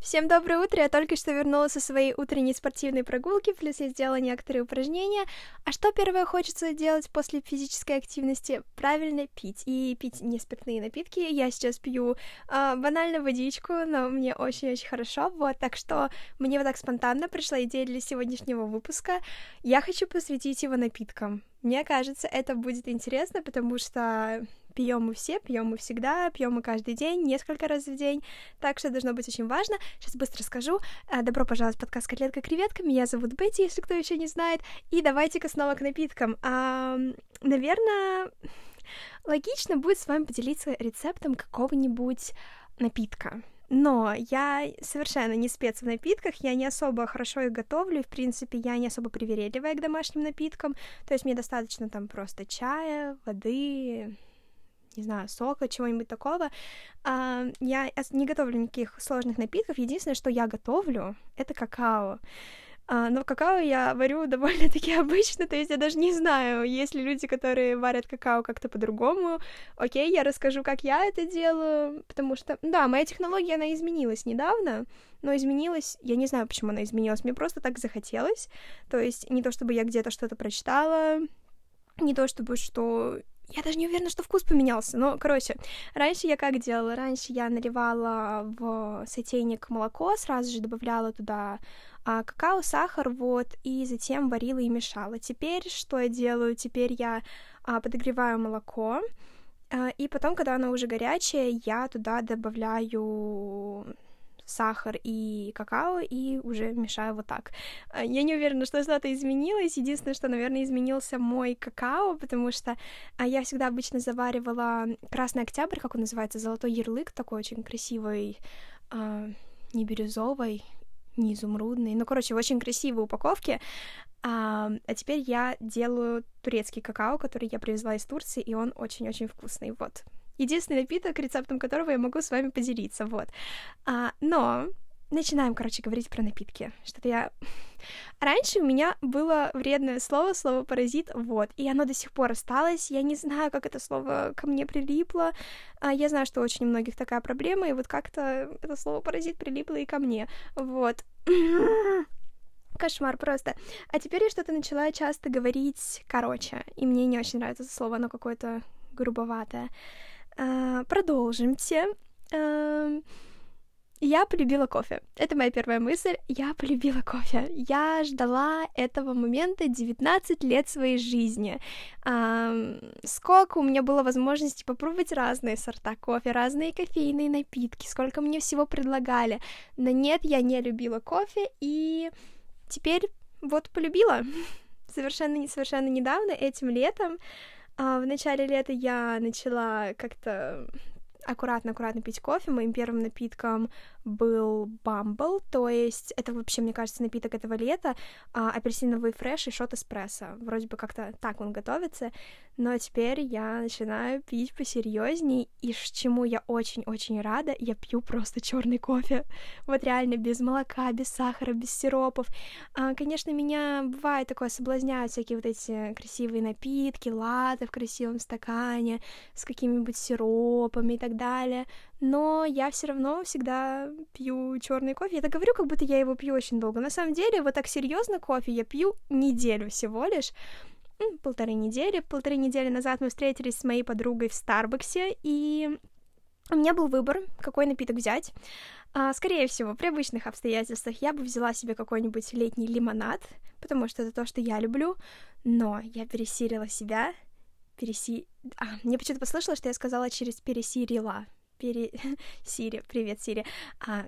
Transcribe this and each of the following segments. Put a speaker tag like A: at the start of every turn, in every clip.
A: Всем доброе утро, я только что вернулась со своей утренней спортивной прогулки, плюс я сделала некоторые упражнения. А что первое хочется делать после физической активности? Правильно пить. И пить не спиртные напитки. Я сейчас пью э, банально водичку, но мне очень-очень хорошо, вот. Так что мне вот так спонтанно пришла идея для сегодняшнего выпуска. Я хочу посвятить его напиткам. Мне кажется, это будет интересно, потому что пьем мы все, пьем мы всегда, пьем мы каждый день, несколько раз в день, так что должно быть очень важно. Сейчас быстро скажу. Э, добро пожаловать в подкаст «Котлетка креветка». Меня зовут Бетти, если кто еще не знает. И давайте-ка снова к напиткам. А, наверное, логично будет с вами поделиться рецептом какого-нибудь напитка. Но я совершенно не спец в напитках, я не особо хорошо их готовлю, в принципе, я не особо привередливая к домашним напиткам, то есть мне достаточно там просто чая, воды, не знаю, сока, чего-нибудь такого. А, я не готовлю никаких сложных напитков. Единственное, что я готовлю, это какао. А, но какао я варю довольно-таки обычно, то есть я даже не знаю, есть ли люди, которые варят какао как-то по-другому. Окей, я расскажу, как я это делаю, потому что, да, моя технология, она изменилась недавно, но изменилась, я не знаю, почему она изменилась, мне просто так захотелось, то есть не то, чтобы я где-то что-то прочитала, не то чтобы что я даже не уверена, что вкус поменялся. Но, короче, раньше я как делала? Раньше я наливала в сотейник молоко, сразу же добавляла туда а, какао, сахар, вот, и затем варила и мешала. Теперь что я делаю? Теперь я а, подогреваю молоко, а, и потом, когда оно уже горячее, я туда добавляю сахар и какао, и уже мешаю вот так. А, я не уверена, что что-то изменилось. Единственное, что, наверное, изменился мой какао, потому что а, я всегда обычно заваривала красный октябрь, как он называется, золотой ярлык, такой очень красивый, а, не бирюзовый, не изумрудный, ну, короче, в очень красивой упаковке. А, а теперь я делаю турецкий какао, который я привезла из Турции, и он очень-очень вкусный. Вот, единственный напиток, рецептом которого я могу с вами поделиться, вот. А, но начинаем, короче, говорить про напитки. Что-то я... Раньше у меня было вредное слово, слово паразит, вот, и оно до сих пор осталось. Я не знаю, как это слово ко мне прилипло. А я знаю, что очень у многих такая проблема, и вот как-то это слово паразит прилипло и ко мне, вот. Кошмар просто. А теперь я что-то начала часто говорить короче, и мне не очень нравится это слово, оно какое-то грубоватое. А, продолжимте. А, я полюбила кофе. Это моя первая мысль. Я полюбила кофе. Я ждала этого момента 19 лет своей жизни. Сколько у меня было возможности попробовать разные сорта кофе, разные кофейные напитки, сколько мне всего предлагали. Но нет, я не любила кофе, и теперь вот полюбила. Совершенно, совершенно недавно, этим летом, в начале лета я начала как-то аккуратно-аккуратно пить кофе. Моим первым напитком был бамбл, то есть это вообще, мне кажется, напиток этого лета, а, апельсиновый фреш и шот эспрессо. Вроде бы как-то так он готовится, но теперь я начинаю пить посерьезней, и чему я очень-очень рада, я пью просто черный кофе. Вот реально без молока, без сахара, без сиропов. А, конечно, меня бывает такое соблазняют всякие вот эти красивые напитки, латы в красивом стакане с какими-нибудь сиропами и так далее но я все равно всегда пью черный кофе. Я так говорю, как будто я его пью очень долго. На самом деле, вот так серьезно кофе я пью неделю всего лишь. Полторы недели. Полторы недели назад мы встретились с моей подругой в Старбаксе, и у меня был выбор, какой напиток взять. А, скорее всего, при обычных обстоятельствах я бы взяла себе какой-нибудь летний лимонад, потому что это то, что я люблю, но я пересилила себя, переси... А, мне почему-то послышалось, что я сказала через пересирила пере... Сири, привет, Сири. А,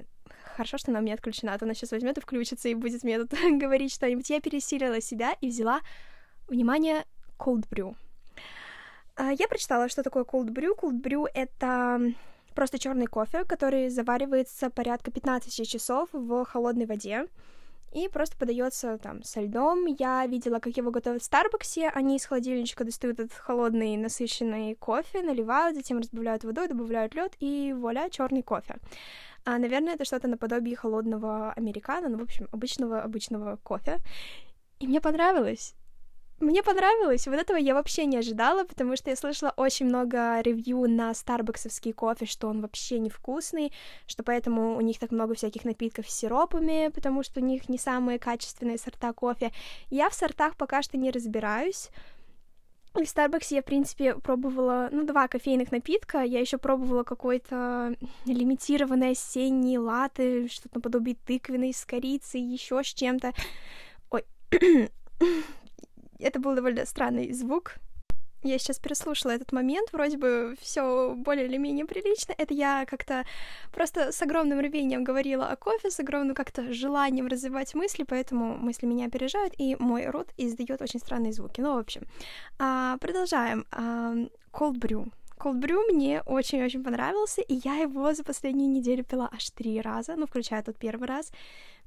A: хорошо, что она у меня отключена, а то она сейчас возьмет и включится и будет мне тут говорить что-нибудь. Я пересилила себя и взяла, внимание, cold brew. А, я прочитала, что такое cold brew. Cold brew — это просто черный кофе, который заваривается порядка 15 часов в холодной воде и просто подается там со льдом. Я видела, как его готовят в Старбаксе. Они из холодильничка достают этот холодный насыщенный кофе, наливают, затем разбавляют водой, добавляют лед и вуаля, черный кофе. А, наверное, это что-то наподобие холодного американо, ну, в общем, обычного обычного кофе. И мне понравилось. Мне понравилось. Вот этого я вообще не ожидала, потому что я слышала очень много ревью на старбаксовский кофе, что он вообще невкусный, что поэтому у них так много всяких напитков с сиропами, потому что у них не самые качественные сорта кофе. Я в сортах пока что не разбираюсь. В Старбаксе я, в принципе, пробовала, ну, два кофейных напитка. Я еще пробовала какой-то лимитированный осенний латте, что-то наподобие тыквенной с корицей, еще с чем-то. Ой, был довольно странный звук. Я сейчас переслушала этот момент, вроде бы все более или менее прилично. Это я как-то просто с огромным рвением говорила о кофе, с огромным как-то желанием развивать мысли, поэтому мысли меня опережают, и мой рот издает очень странные звуки. Ну, в общем, а, продолжаем. А, cold brew. Cold Brew мне очень-очень понравился, и я его за последнюю неделю пила аж три раза, ну, включая тот первый раз.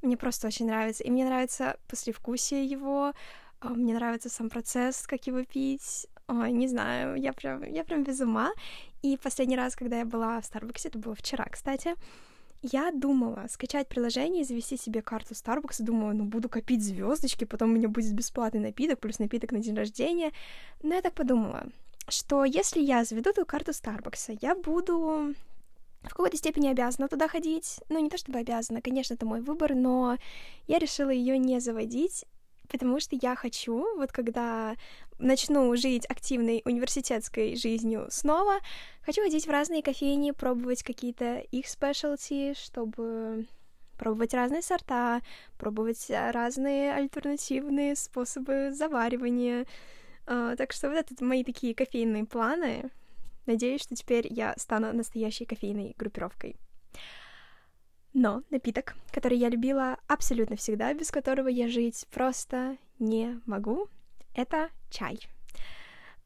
A: Мне просто очень нравится. И мне нравится послевкусие его, мне нравится сам процесс, как его пить. Ой, не знаю, я прям, я прям без ума. И последний раз, когда я была в Старбаксе, это было вчера, кстати, я думала скачать приложение и завести себе карту Starbucks. Думала, ну, буду копить звездочки, потом у меня будет бесплатный напиток, плюс напиток на день рождения. Но я так подумала, что если я заведу эту карту Starbucks, я буду в какой-то степени обязана туда ходить. Ну, не то чтобы обязана, конечно, это мой выбор, но я решила ее не заводить, потому что я хочу, вот когда начну жить активной университетской жизнью снова, хочу ходить в разные кофейни, пробовать какие-то их спешлти, чтобы пробовать разные сорта, пробовать разные альтернативные способы заваривания. Uh, так что вот это мои такие кофейные планы. Надеюсь, что теперь я стану настоящей кофейной группировкой. Но напиток, который я любила абсолютно всегда, без которого я жить просто не могу, это чай.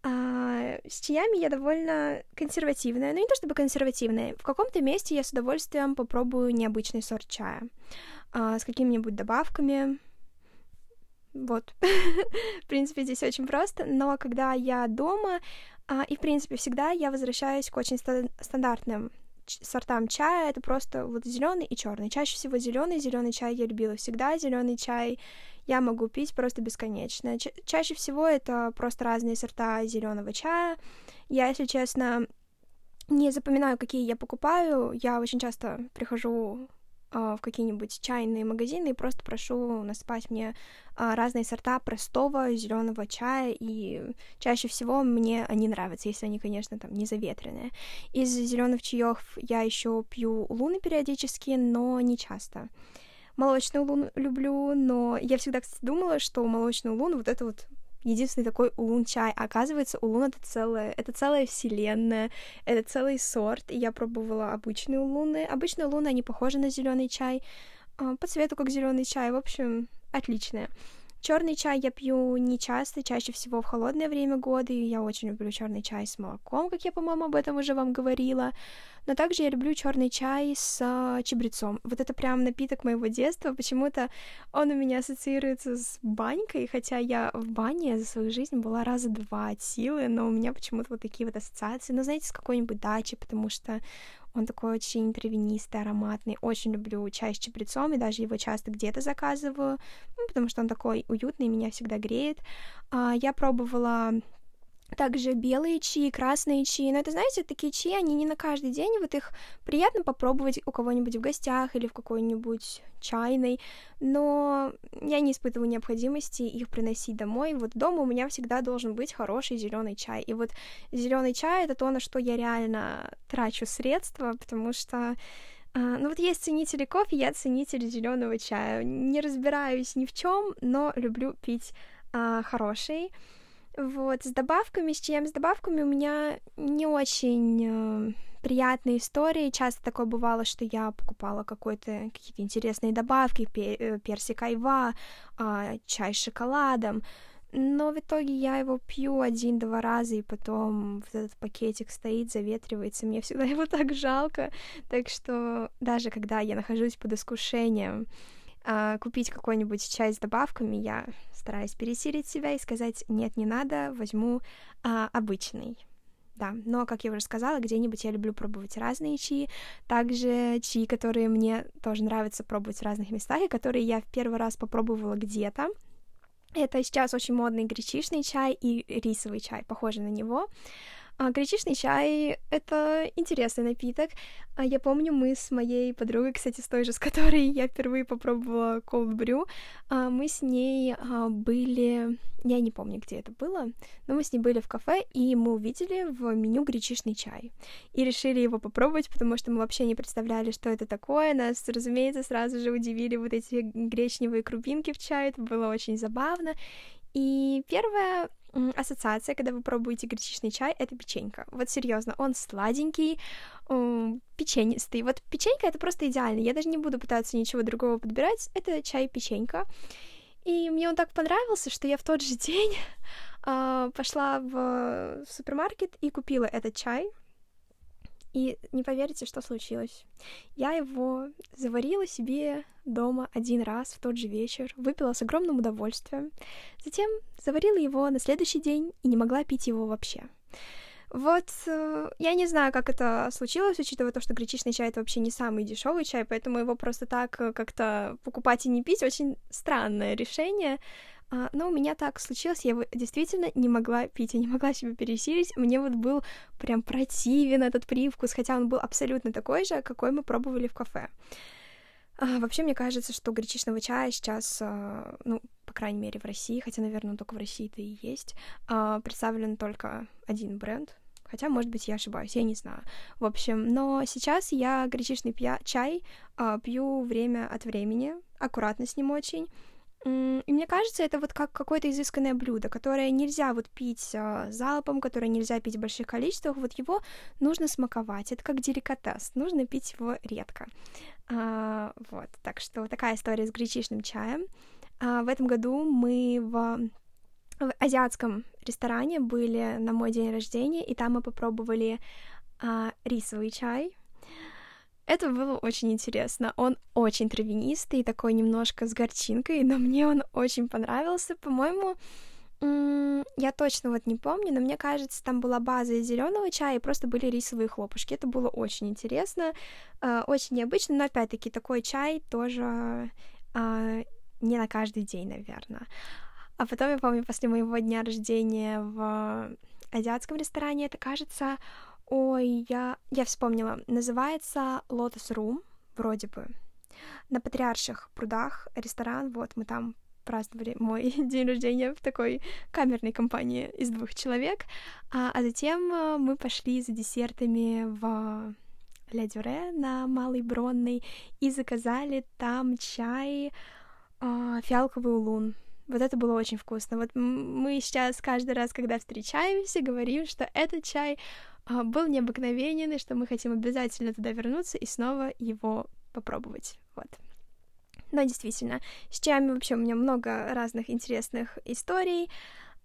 A: А, с чаями я довольно консервативная, но не то чтобы консервативная. В каком-то месте я с удовольствием попробую необычный сорт чая а, с какими-нибудь добавками. Вот. в принципе, здесь очень просто. Но когда я дома, а, и, в принципе, всегда я возвращаюсь к очень стандартным сортам чая это просто вот зеленый и черный. Чаще всего зеленый, зеленый чай я любила всегда, зеленый чай я могу пить просто бесконечно. Ча- чаще всего это просто разные сорта зеленого чая. Я, если честно, не запоминаю, какие я покупаю. Я очень часто прихожу в какие-нибудь чайные магазины и просто прошу насыпать мне а, разные сорта простого зеленого чая, и чаще всего мне они нравятся, если они, конечно, там не заветренные. Из зеленых чаев я еще пью луны периодически, но не часто. Молочный лун люблю, но я всегда, кстати, думала, что молочный лун вот это вот единственный такой улун-чай. А оказывается, улун — это целая, это целая вселенная, это целый сорт. И я пробовала обычные улуны. Обычные улуны, они похожи на зеленый чай, а, по цвету как зеленый чай. В общем, отличные. Черный чай я пью не часто, чаще всего в холодное время года, и я очень люблю черный чай с молоком, как я, по-моему, об этом уже вам говорила. Но также я люблю черный чай с э, чабрецом. Вот это прям напиток моего детства. Почему-то он у меня ассоциируется с банькой, хотя я в бане за свою жизнь была раза два от силы, но у меня почему-то вот такие вот ассоциации. Ну, знаете, с какой-нибудь дачи, потому что он такой очень травянистый, ароматный. Очень люблю чай с чабрецом, и даже его часто где-то заказываю, ну, потому что он такой уютный, меня всегда греет. А, я пробовала также белые чаи, красные чаи. Но это, знаете, такие чаи, они не на каждый день. Вот их приятно попробовать у кого-нибудь в гостях или в какой-нибудь чайной. Но я не испытываю необходимости их приносить домой. Вот дома у меня всегда должен быть хороший зеленый чай. И вот зеленый чай это то, на что я реально трачу средства, потому что а, ну вот есть ценители кофе, я ценитель зеленого чая. Не разбираюсь ни в чем, но люблю пить а, хороший. Вот, с добавками, с чаем с добавками у меня не очень э, приятные истории. Часто такое бывало, что я покупала какой-то, какие-то интересные добавки, пер, персик айва, э, чай с шоколадом, но в итоге я его пью один-два раза, и потом вот этот пакетик стоит, заветривается. Мне всегда его так жалко. Так что даже когда я нахожусь под искушением э, купить какой-нибудь чай с добавками, я стараюсь пересилить себя и сказать «нет, не надо, возьму а, обычный». Да, но, как я уже сказала, где-нибудь я люблю пробовать разные чаи, также чаи, которые мне тоже нравится пробовать в разных местах, и которые я в первый раз попробовала где-то, Это сейчас очень модный гречишный чай и рисовый чай, похожий на него. А гречишный чай — это интересный напиток. А я помню, мы с моей подругой, кстати, с той же, с которой я впервые попробовала cold brew, а, мы с ней а, были... Я не помню, где это было, но мы с ней были в кафе, и мы увидели в меню гречишный чай. И решили его попробовать, потому что мы вообще не представляли, что это такое. Нас, разумеется, сразу же удивили вот эти гречневые крупинки в чае. Это было очень забавно. И первое ассоциация, когда вы пробуете гречишный чай, это печенька. Вот серьезно, он сладенький, печенистый. Вот печенька это просто идеально. Я даже не буду пытаться ничего другого подбирать. Это чай-печенька. И мне он так понравился, что я в тот же день э, пошла в супермаркет и купила этот чай. И не поверите, что случилось. Я его заварила себе дома один раз в тот же вечер, выпила с огромным удовольствием. Затем заварила его на следующий день и не могла пить его вообще. Вот, э, я не знаю, как это случилось, учитывая то, что гречишный чай это вообще не самый дешевый чай, поэтому его просто так э, как-то покупать и не пить очень странное решение. А, но у меня так случилось, я действительно не могла пить, я не могла себя пересилить. Мне вот был прям противен этот привкус, хотя он был абсолютно такой же, какой мы пробовали в кафе. А, вообще, мне кажется, что гречишного чая сейчас, а, ну, по крайней мере, в России, хотя, наверное, только в России-то и есть, а, представлен только один бренд. Хотя, может быть, я ошибаюсь, я не знаю. В общем, но сейчас я гречишный пья- чай а, пью время от времени, аккуратно с ним очень. И мне кажется, это вот как какое-то изысканное блюдо, которое нельзя вот пить э, залпом, которое нельзя пить в больших количествах, вот его нужно смаковать, это как деликатес, нужно пить его редко. А, вот, так что такая история с гречишным чаем. А, в этом году мы в, в азиатском ресторане были на мой день рождения, и там мы попробовали а, рисовый чай, это было очень интересно. Он очень травянистый, такой немножко с горчинкой, но мне он очень понравился. По-моему, я точно вот не помню, но мне кажется, там была база из зеленого чая и просто были рисовые хлопушки. Это было очень интересно, э, очень необычно, но опять-таки такой чай тоже э, не на каждый день, наверное. А потом я помню, после моего дня рождения в азиатском ресторане, это кажется Ой, я, я вспомнила. Называется Lotus Room, вроде бы. На Патриарших прудах ресторан, вот мы там праздновали мой день рождения в такой камерной компании из двух человек, а, а затем э, мы пошли за десертами в Ля Дюре на Малый Бронный и заказали там чай а, фиалковый улун. Вот это было очень вкусно. Вот мы сейчас каждый раз, когда встречаемся, говорим, что этот чай а, был необыкновенен, и что мы хотим обязательно туда вернуться и снова его попробовать. Вот. Но действительно, с чаями вообще у меня много разных интересных историй.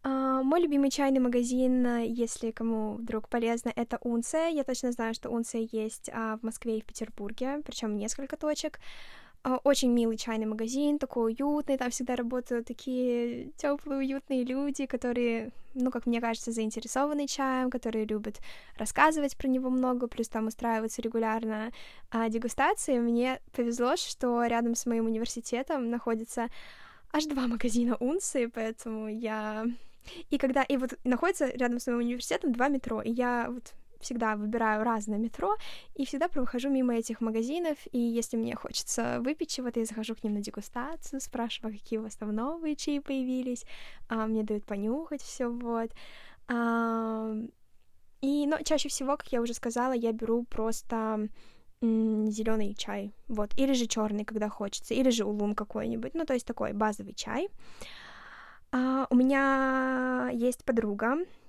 A: Uh, мой любимый чайный магазин, если кому вдруг полезно, это Унция. Я точно знаю, что Унция есть uh, в Москве и в Петербурге, причем несколько точек. А, очень милый чайный магазин, такой уютный, там всегда работают такие теплые, уютные люди, которые, ну, как мне кажется, заинтересованы чаем, которые любят рассказывать про него много, плюс там устраиваются регулярно а, дегустации. Мне повезло, что рядом с моим университетом находится аж два магазина унции, поэтому я... И когда... И вот находится рядом с моим университетом два метро, и я вот всегда выбираю разное метро и всегда прохожу мимо этих магазинов, и если мне хочется выпить чего-то, я захожу к ним на дегустацию, спрашиваю, какие у вас там новые чаи появились, а, мне дают понюхать все вот. А, и, но чаще всего, как я уже сказала, я беру просто зеленый чай, вот, или же черный, когда хочется, или же улун какой-нибудь, ну, то есть такой базовый чай. А, у меня есть подруга, а,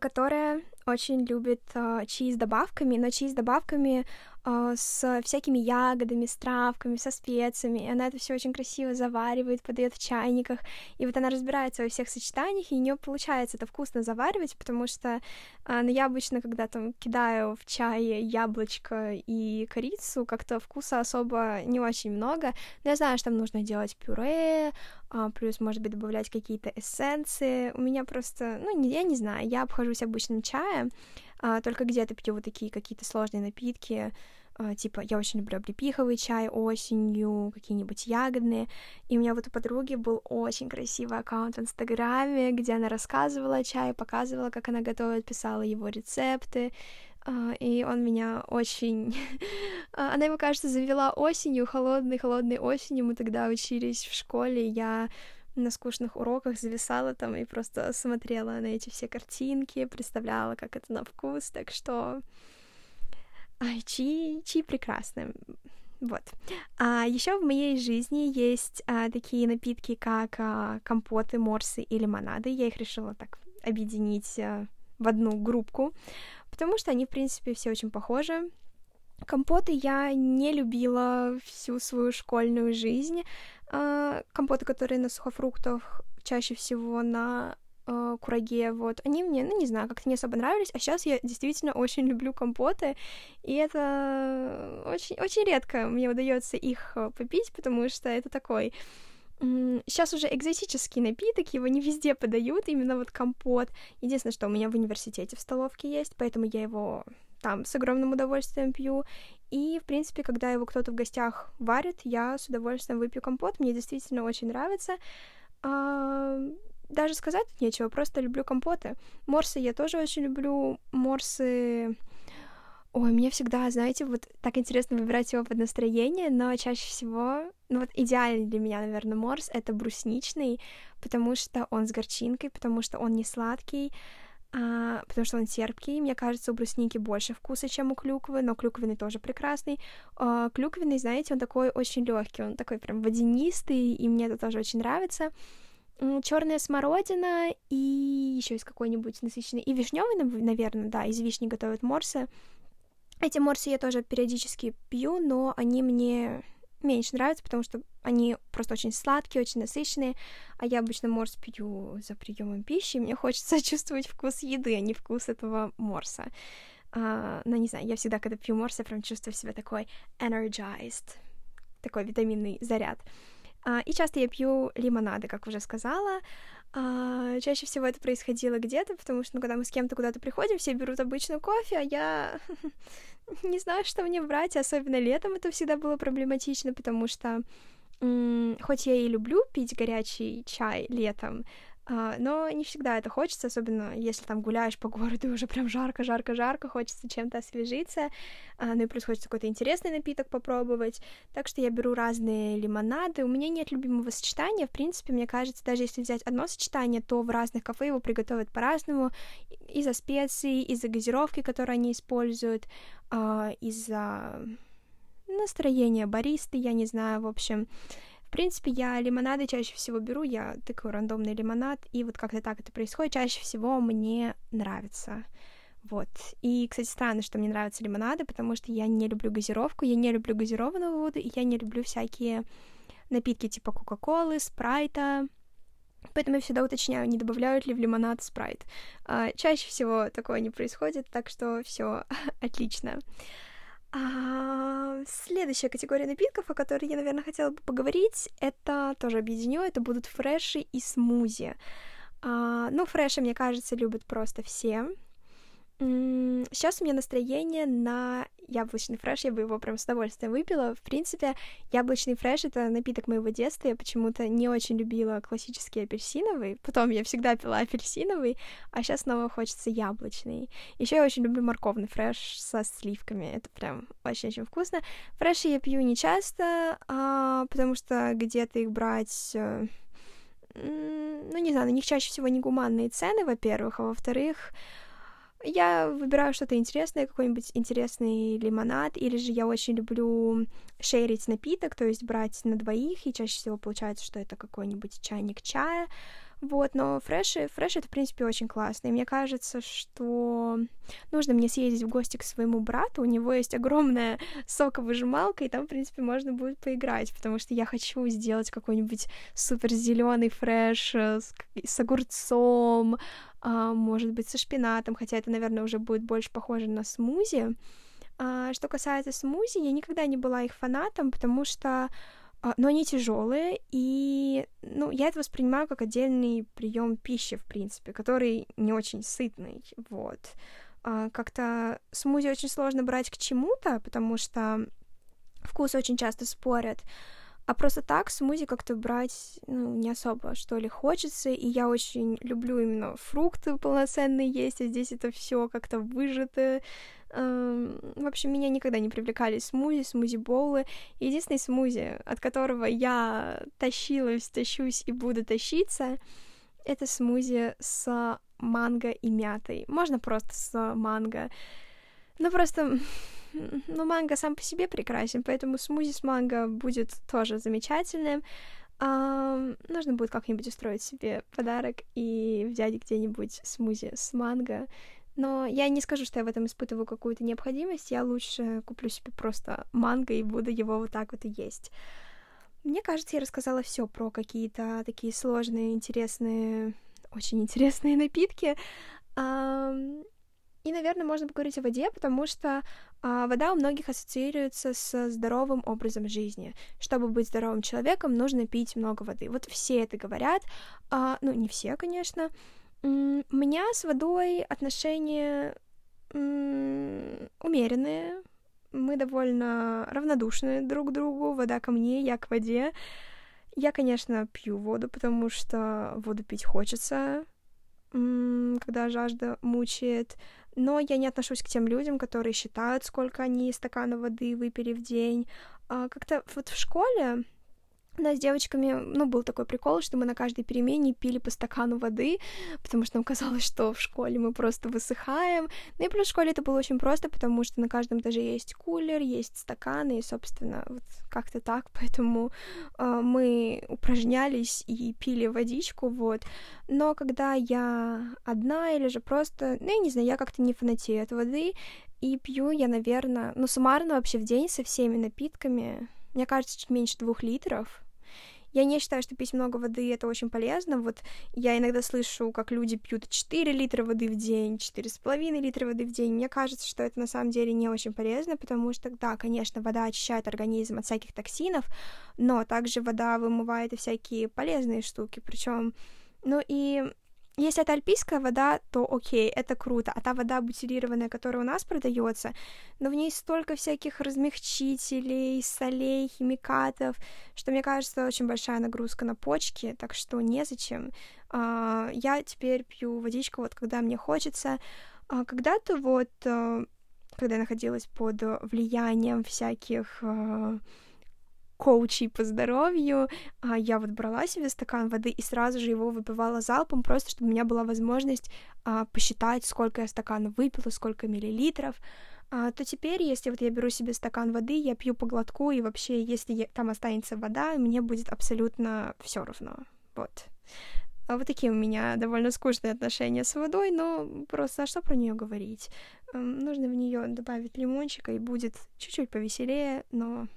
A: которая очень любит uh, чаи с добавками, но чаи с добавками с всякими ягодами, с травками, со специями. И она это все очень красиво заваривает, подает в чайниках. И вот она разбирается во всех сочетаниях, и у нее получается это вкусно заваривать, потому что uh, ну, я обычно, когда там кидаю в чай яблочко и корицу, как-то вкуса особо не очень много. Но я знаю, что там нужно делать пюре, uh, плюс, может быть, добавлять какие-то эссенции. У меня просто, ну, я не знаю, я обхожусь обычным чаем, а, только где-то пью вот такие какие-то сложные напитки, Uh, типа, я очень люблю облепиховый чай осенью, какие-нибудь ягодные. И у меня вот у подруги был очень красивый аккаунт в Инстаграме, где она рассказывала о чае, показывала, как она готовит, писала его рецепты. Uh, и он меня очень... она его, кажется, завела осенью, холодной-холодной осенью. Мы тогда учились в школе, я на скучных уроках зависала там и просто смотрела на эти все картинки, представляла, как это на вкус, так что Ай, чи, чи прекрасно. Вот. А еще в моей жизни есть а, такие напитки, как а, компоты, морсы и лимонады. Я их решила так объединить а, в одну группку, потому что они, в принципе, все очень похожи. Компоты я не любила всю свою школьную жизнь. А, компоты, которые на сухофруктах, чаще всего на э, кураге, вот, они мне, ну, не знаю, как-то не особо нравились, а сейчас я действительно очень люблю компоты, и это очень, очень редко мне удается их э, попить, потому что это такой Сейчас уже экзотический напиток, его не везде подают, именно вот компот. Единственное, что у меня в университете в столовке есть, поэтому я его там с огромным удовольствием пью. И, в принципе, когда его кто-то в гостях варит, я с удовольствием выпью компот. Мне действительно очень нравится. А, даже сказать нечего, просто люблю компоты. Морсы я тоже очень люблю. Морсы... Ой, мне всегда, знаете, вот так интересно выбирать его под настроение, но чаще всего, ну вот идеальный для меня, наверное, морс — это брусничный, потому что он с горчинкой, потому что он не сладкий, а, потому что он терпкий. Мне кажется, у брусники больше вкуса, чем у клюквы, но клюквенный тоже прекрасный. А, клюквенный, знаете, он такой очень легкий, он такой прям водянистый, и мне это тоже очень нравится черная смородина и еще из какой-нибудь насыщенной. И вишневый, наверное, да, из вишни готовят морсы. Эти морсы я тоже периодически пью, но они мне меньше нравятся, потому что они просто очень сладкие, очень насыщенные, а я обычно морс пью за приемом пищи, и мне хочется чувствовать вкус еды, а не вкус этого морса. Uh, ну, не знаю, я всегда, когда пью морс, я прям чувствую себя такой energized, такой витаминный заряд. А, и часто я пью лимонады, как уже сказала. А, чаще всего это происходило где-то, потому что, ну, когда мы с кем-то куда-то приходим, все берут обычную кофе, а я не знаю, что мне брать, особенно летом это всегда было проблематично, потому что хоть я и люблю пить горячий чай летом, но не всегда это хочется, особенно если там гуляешь по городу, уже прям жарко, жарко, жарко, хочется чем-то освежиться, а, ну и плюс хочется какой-то интересный напиток попробовать, так что я беру разные лимонады, у меня нет любимого сочетания, в принципе, мне кажется, даже если взять одно сочетание, то в разных кафе его приготовят по-разному, из-за специй, из-за газировки, которую они используют, а, из-за настроения баристы, я не знаю, в общем, в принципе, я лимонады чаще всего беру, я тыкаю рандомный лимонад, и вот как-то так это происходит. Чаще всего мне нравится. Вот. И, кстати, странно, что мне нравятся лимонады, потому что я не люблю газировку, я не люблю газированную воду, и я не люблю всякие напитки типа Кока-Колы, Спрайта. Поэтому я всегда уточняю, не добавляют ли в лимонад спрайт. А, чаще всего такое не происходит, так что все отлично. А, следующая категория напитков, о которой я, наверное, хотела бы поговорить, это тоже объединю, это будут фреши и смузи. А, ну, фреши, мне кажется, любят просто все. Сейчас у меня настроение на яблочный фреш, я бы его прям с удовольствием выпила. В принципе, яблочный фреш — это напиток моего детства. Я почему-то не очень любила классический апельсиновый. Потом я всегда пила апельсиновый, а сейчас снова хочется яблочный. Еще я очень люблю морковный фреш со сливками. Это прям очень-очень вкусно. Фреши я пью не часто, а, потому что где-то их брать э, ну, не знаю, на них чаще всего негуманные цены, во-первых, а во-вторых, я выбираю что-то интересное, какой-нибудь интересный лимонад, или же я очень люблю шерить напиток, то есть брать на двоих, и чаще всего получается, что это какой-нибудь чайник чая, вот, но фреши, фреш это, в принципе, очень классно. И мне кажется, что нужно мне съездить в гости к своему брату. У него есть огромная соковыжималка, и там, в принципе, можно будет поиграть, потому что я хочу сделать какой-нибудь супер зеленый фреш э, с, с огурцом, а, может быть, со шпинатом, хотя это, наверное, уже будет больше похоже на смузи. А, что касается смузи, я никогда не была их фанатом, потому что но они тяжелые, и ну, я это воспринимаю как отдельный прием пищи, в принципе, который не очень сытный, вот. А, как-то смузи очень сложно брать к чему-то, потому что вкусы очень часто спорят. А просто так смузи как-то брать, ну, не особо, что ли, хочется. И я очень люблю именно фрукты полноценные есть, а здесь это все как-то выжато. Эм, в общем, меня никогда не привлекали смузи, смузи-боулы. Единственный смузи, от которого я тащилась, тащусь и буду тащиться, это смузи с манго и мятой. Можно просто с манго. Ну, просто но манго сам по себе прекрасен, поэтому смузи с манго будет тоже замечательным. Um, нужно будет как-нибудь устроить себе подарок и взять где-нибудь смузи с манго. Но я не скажу, что я в этом испытываю какую-то необходимость. Я лучше куплю себе просто манго и буду его вот так вот и есть. Мне кажется, я рассказала все про какие-то такие сложные, интересные, очень интересные напитки. И, наверное, можно поговорить о воде, потому что а, вода у многих ассоциируется с здоровым образом жизни. Чтобы быть здоровым человеком, нужно пить много воды. Вот все это говорят. А, ну, не все, конечно. У меня с водой отношения умеренные. Мы довольно равнодушны друг к другу. Вода ко мне, я к воде. Я, конечно, пью воду, потому что воду пить хочется, когда жажда мучает но я не отношусь к тем людям, которые считают, сколько они стаканов воды выпили в день. А, как-то вот в школе да, с девочками, ну, был такой прикол, что мы на каждой перемене пили по стакану воды, потому что нам казалось, что в школе мы просто высыхаем. Ну и плюс в школе это было очень просто, потому что на каждом этаже есть кулер, есть стаканы, и, собственно, вот как-то так, поэтому э, мы упражнялись и пили водичку, вот. Но когда я одна или же просто, ну, я не знаю, я как-то не фанатею от воды, и пью я, наверное, ну, суммарно вообще в день со всеми напитками, мне кажется, чуть меньше двух литров. Я не считаю, что пить много воды это очень полезно. Вот я иногда слышу, как люди пьют 4 литра воды в день, 4,5 литра воды в день. Мне кажется, что это на самом деле не очень полезно, потому что, да, конечно, вода очищает организм от всяких токсинов, но также вода вымывает и всякие полезные штуки. Причем, ну и если это альпийская вода, то окей, это круто. А та вода бутилированная, которая у нас продается, но в ней столько всяких размягчителей, солей, химикатов, что мне кажется, очень большая нагрузка на почки, так что незачем. А, я теперь пью водичку, вот когда мне хочется. А, когда-то вот, а, когда я находилась под влиянием всяких коучей по здоровью, а я вот брала себе стакан воды и сразу же его выпивала залпом, просто чтобы у меня была возможность а, посчитать, сколько я стаканов выпила, сколько миллилитров, а, то теперь, если вот я беру себе стакан воды, я пью по глотку, и вообще, если я, там останется вода, мне будет абсолютно все равно. Вот. А вот такие у меня довольно скучные отношения с водой, но просто а что про нее говорить? Нужно в нее добавить лимончика, и будет чуть-чуть повеселее, но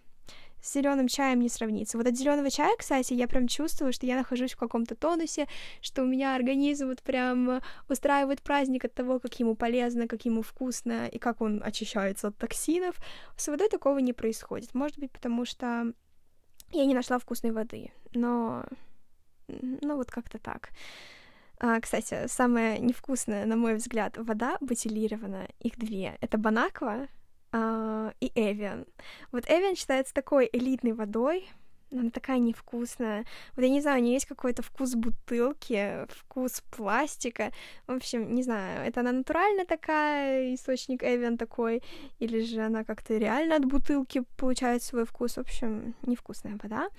A: с зеленым чаем не сравнится. Вот от зеленого чая, кстати, я прям чувствую, что я нахожусь в каком-то тонусе, что у меня организм вот прям устраивает праздник от того, как ему полезно, как ему вкусно и как он очищается от токсинов. С водой такого не происходит. Может быть, потому что я не нашла вкусной воды, но... Ну, вот как-то так. А, кстати, самая невкусная, на мой взгляд, вода бутилированная, их две. Это Банаква, и Эвиан. Вот Эвиан считается такой элитной водой, она такая невкусная. Вот я не знаю, у нее есть какой-то вкус бутылки, вкус пластика. В общем, не знаю, это она натурально такая, источник Эвиан такой, или же она как-то реально от бутылки получает свой вкус. В общем, невкусная вода.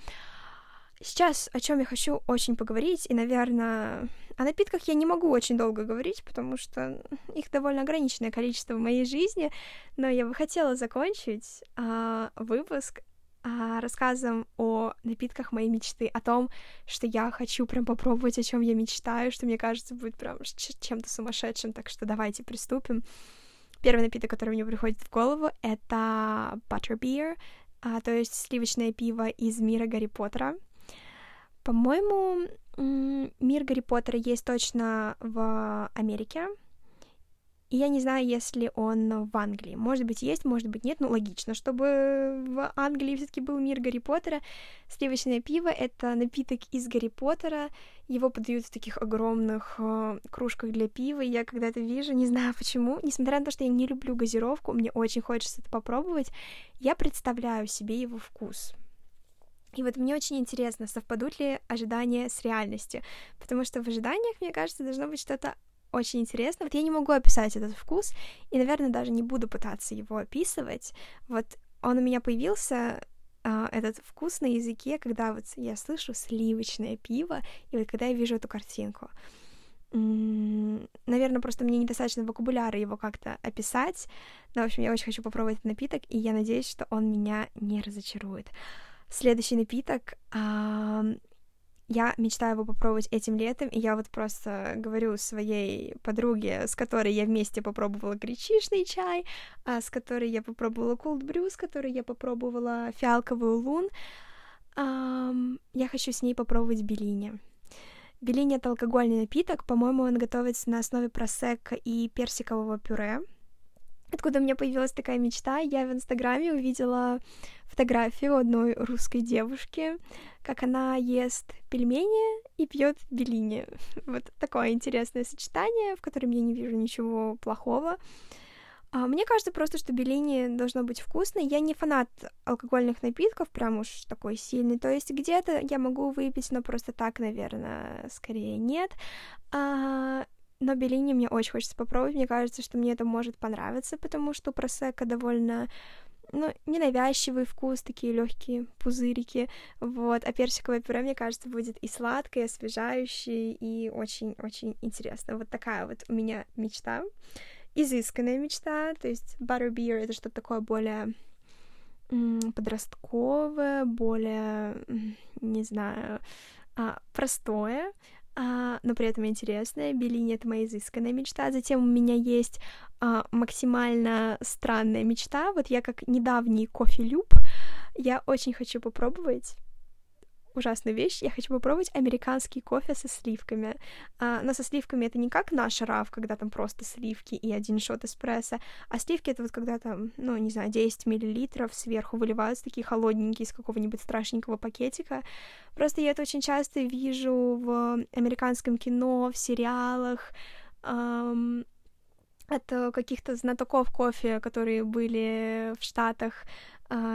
A: Сейчас о чем я хочу очень поговорить, и, наверное, о напитках я не могу очень долго говорить, потому что их довольно ограниченное количество в моей жизни, но я бы хотела закончить а, выпуск а, рассказом о напитках моей мечты, о том, что я хочу прям попробовать, о чем я мечтаю, что мне кажется будет прям чем-то сумасшедшим, так что давайте приступим. Первый напиток, который мне приходит в голову, это butterbeer, а, то есть сливочное пиво из мира Гарри Поттера. По-моему, мир Гарри Поттера есть точно в Америке. И я не знаю, если он в Англии. Может быть, есть, может быть, нет. Ну, логично, чтобы в Англии все таки был мир Гарри Поттера. Сливочное пиво — это напиток из Гарри Поттера. Его подают в таких огромных э, кружках для пива. И я когда это вижу, не знаю почему, несмотря на то, что я не люблю газировку, мне очень хочется это попробовать, я представляю себе его вкус. И вот мне очень интересно, совпадут ли ожидания с реальностью, потому что в ожиданиях, мне кажется, должно быть что-то очень интересно. Вот я не могу описать этот вкус, и, наверное, даже не буду пытаться его описывать. Вот он у меня появился, э, этот вкус на языке, когда вот я слышу сливочное пиво, и вот когда я вижу эту картинку. Наверное, просто мне недостаточно вокабуляра его как-то описать. Но, в общем, я очень хочу попробовать этот напиток, и я надеюсь, что он меня не разочарует. Следующий напиток я мечтаю его попробовать этим летом, и я вот просто говорю своей подруге, с которой я вместе попробовала гречишный чай, а с которой я попробовала brew, с которой я попробовала фиалковый лун. Я хочу с ней попробовать белини. Белини — это алкогольный напиток, по-моему, он готовится на основе просекко и персикового пюре. Откуда у меня появилась такая мечта? Я в Инстаграме увидела фотографию одной русской девушки, как она ест пельмени и пьет белини. Вот такое интересное сочетание, в котором я не вижу ничего плохого. А, мне кажется просто, что белини должно быть вкусно. Я не фанат алкогольных напитков, прям уж такой сильный. То есть где-то я могу выпить, но просто так, наверное, скорее нет. А, но белини мне очень хочется попробовать. Мне кажется, что мне это может понравиться, потому что просека довольно ну, ненавязчивый вкус, такие легкие пузырики, вот, а персиковое пюре, мне кажется, будет и сладкое, и освежающее, и очень-очень интересно. Вот такая вот у меня мечта, изысканная мечта, то есть butterbeer — это что-то такое более подростковое, более, не знаю, а, простое, а, но при этом интересная. Белини — это моя изысканная мечта. Затем у меня есть а, максимально странная мечта. Вот я как недавний кофе-люб, я очень хочу попробовать ужасную вещь. Я хочу попробовать американский кофе со сливками. А, но со сливками это не как наш раф, когда там просто сливки и один шот эспрессо, а сливки это вот когда там, ну, не знаю, 10 миллилитров сверху выливаются такие холодненькие из какого-нибудь страшненького пакетика. Просто я это очень часто вижу в американском кино, в сериалах, эм, от каких-то знатоков кофе, которые были в Штатах,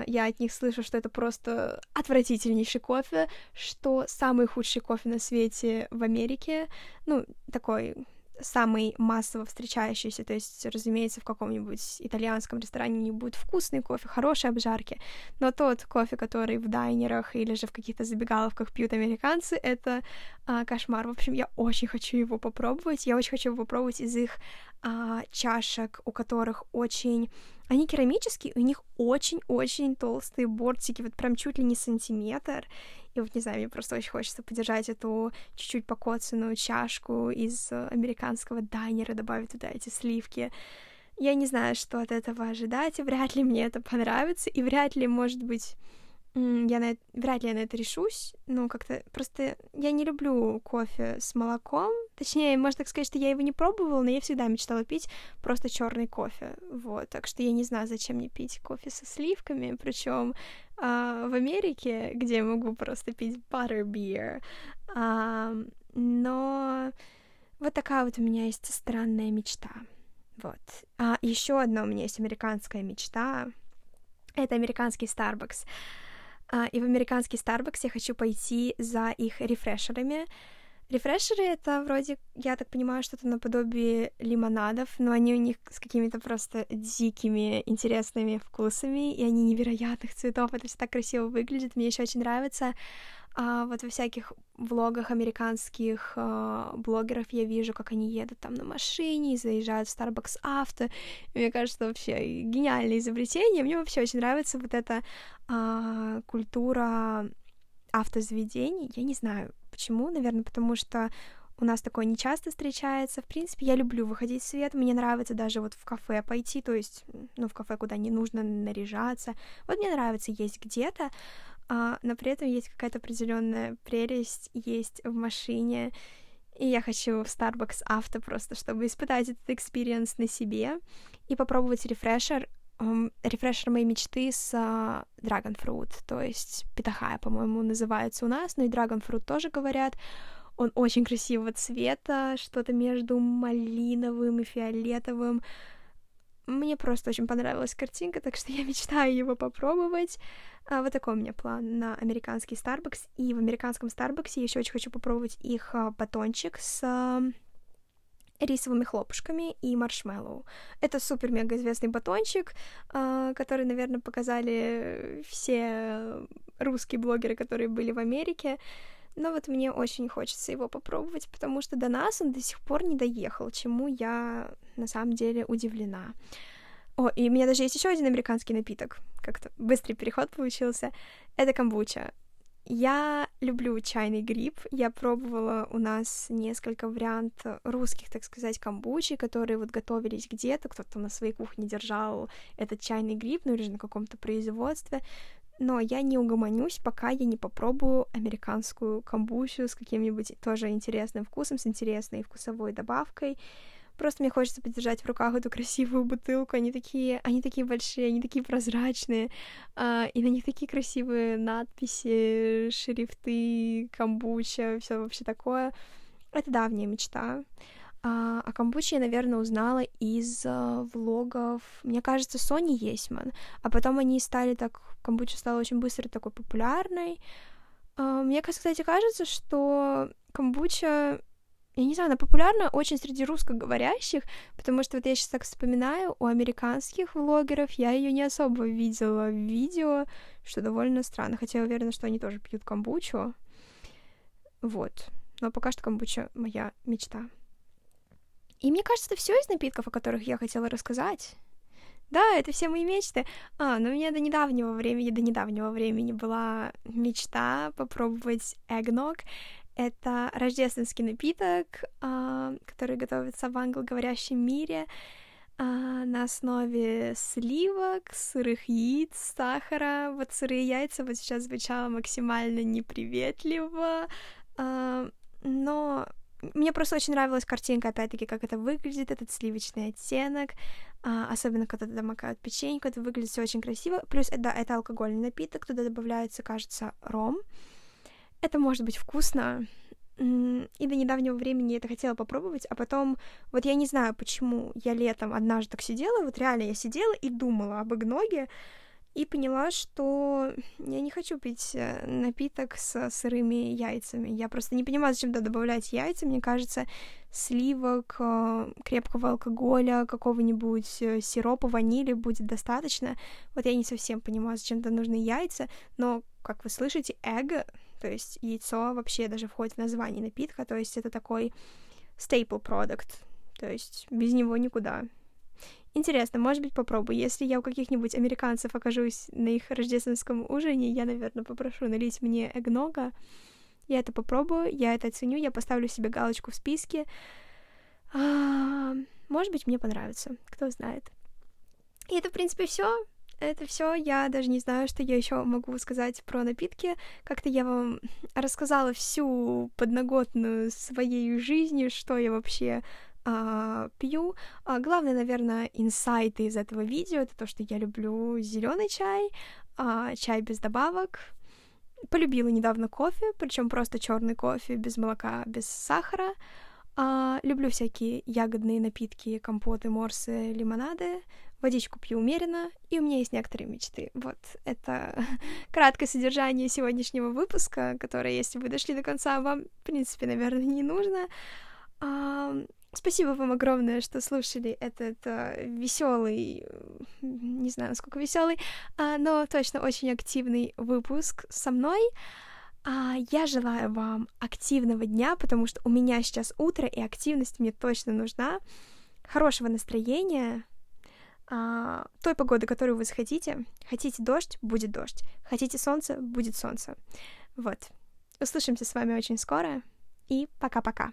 A: я от них слышу, что это просто отвратительнейший кофе, что самый худший кофе на свете в Америке, ну, такой самый массово встречающийся, то есть, разумеется, в каком-нибудь итальянском ресторане не будет вкусный кофе, хорошие обжарки, но тот кофе, который в дайнерах или же в каких-то забегаловках пьют американцы, это а, кошмар. В общем, я очень хочу его попробовать, я очень хочу его попробовать из их а, чашек, у которых очень... Они керамические, у них очень-очень толстые бортики, вот прям чуть ли не сантиметр. И вот, не знаю, мне просто очень хочется подержать эту чуть-чуть покоцанную чашку из американского дайнера, добавить туда эти сливки. Я не знаю, что от этого ожидать, и вряд ли мне это понравится, и вряд ли, может быть, я на это, вряд ли я на это решусь. Ну, как-то просто я не люблю кофе с молоком. Точнее, можно так сказать, что я его не пробовала, но я всегда мечтала пить просто черный кофе. Вот. Так что я не знаю, зачем мне пить кофе со сливками. Причем а, в Америке, где я могу просто пить butterbeer. А, но вот такая вот у меня есть странная мечта. Вот. А еще одна у меня есть американская мечта. Это американский Starbucks. А, и в американский Starbucks я хочу пойти за их рефрешерами. Рефрешеры — это вроде, я так понимаю, что-то наподобие лимонадов, но они у них с какими-то просто дикими, интересными вкусами, и они невероятных цветов, это все так красиво выглядит, мне еще очень нравится. А вот во всяких влогах американских а, блогеров я вижу, как они едут там на машине, заезжают в Starbucks авто. Мне кажется, вообще гениальное изобретение. Мне вообще очень нравится вот эта а, культура автозаведений. Я не знаю, почему. Наверное, потому что у нас такое не часто встречается. В принципе, я люблю выходить в свет. Мне нравится даже вот в кафе пойти, то есть, ну, в кафе, куда не нужно наряжаться. Вот мне нравится есть где-то, но при этом есть какая-то определенная прелесть есть в машине. и я хочу в Starbucks авто просто, чтобы испытать этот experience на себе и попробовать refresher, um, refresher моей мечты с uh, Dragon Fruit, то есть питахая, по-моему, называется у нас, но и Dragon Fruit тоже говорят. Он очень красивого цвета, что-то между малиновым и фиолетовым. Мне просто очень понравилась картинка, так что я мечтаю его попробовать. А, вот такой у меня план на американский Starbucks. И в американском Starbucks я еще очень хочу попробовать их а, батончик с рисовыми хлопушками и маршмеллоу. Это супер-мега известный батончик, а, который, наверное, показали все русские блогеры, которые были в Америке. Но вот мне очень хочется его попробовать, потому что до нас он до сих пор не доехал, чему я на самом деле удивлена. О, и у меня даже есть еще один американский напиток. Как-то быстрый переход получился. Это камбуча. Я люблю чайный гриб. Я пробовала у нас несколько вариантов русских, так сказать, камбучи, которые вот готовились где-то, кто-то на своей кухне держал этот чайный гриб, ну или же на каком-то производстве но я не угомонюсь, пока я не попробую американскую камбучу с каким-нибудь тоже интересным вкусом, с интересной вкусовой добавкой. Просто мне хочется подержать в руках эту красивую бутылку. Они такие, они такие большие, они такие прозрачные, а, и на них такие красивые надписи, шрифты, камбуча, все вообще такое. Это давняя мечта. А, о камбуче я, наверное, узнала из а, влогов, мне кажется, Сони Есман. А потом они стали так... Камбуча стала очень быстро такой популярной. А, мне, кстати, кажется, что камбуча я не знаю, она популярна очень среди русскоговорящих, потому что вот я сейчас так вспоминаю, у американских влогеров я ее не особо видела в видео, что довольно странно, хотя я уверена, что они тоже пьют камбучу. Вот. Но пока что камбуча моя мечта. И мне кажется, это все из напитков, о которых я хотела рассказать. Да, это все мои мечты. А, но у меня до недавнего времени, до недавнего времени была мечта попробовать эгног. Это рождественский напиток, а, который готовится в англоговорящем мире а, на основе сливок, сырых яиц, сахара. Вот сырые яйца вот сейчас звучало максимально неприветливо, а, но мне просто очень нравилась картинка, опять-таки, как это выглядит, этот сливочный оттенок, а, особенно когда туда макают печеньку, это выглядит все очень красиво. Плюс, да, это алкогольный напиток, туда добавляется, кажется, ром. Это может быть вкусно, и до недавнего времени я это хотела попробовать, а потом, вот я не знаю, почему я летом однажды так сидела, вот реально я сидела и думала об игноге, и поняла, что я не хочу пить э, напиток с сырыми яйцами. Я просто не понимаю, зачем туда добавлять яйца. Мне кажется, сливок, э, крепкого алкоголя, какого-нибудь э, сиропа, ванили будет достаточно. Вот я не совсем понимаю, зачем туда нужны яйца, но, как вы слышите, эго, то есть яйцо вообще даже входит в название напитка, то есть это такой staple product, то есть без него никуда. Интересно, может быть, попробую. Если я у каких-нибудь американцев окажусь на их рождественском ужине, я, наверное, попрошу налить мне эгнога. Я это попробую, я это оценю, я поставлю себе галочку в списке. А, может быть, мне понравится, кто знает. И это, в принципе, все. Это все. Я даже не знаю, что я еще могу сказать про напитки. Как-то я вам рассказала всю подноготную своей жизни, что я вообще а, пью. А, главное, наверное, инсайты из этого видео это то, что я люблю зеленый чай, а, чай без добавок. Полюбила недавно кофе, причем просто черный кофе без молока, без сахара. А, люблю всякие ягодные напитки, компоты, морсы, лимонады. Водичку пью умеренно, и у меня есть некоторые мечты. Вот, это краткое содержание сегодняшнего выпуска, которое, если вы дошли до конца, вам, в принципе, наверное, не нужно. А, Спасибо вам огромное, что слушали этот uh, веселый, не знаю, насколько веселый, uh, но точно очень активный выпуск со мной. Uh, я желаю вам активного дня, потому что у меня сейчас утро, и активность мне точно нужна. Хорошего настроения, uh, той погоды, которую вы захотите. Хотите дождь, будет дождь. Хотите солнце, будет солнце. Вот. Услышимся с вами очень скоро, и пока-пока.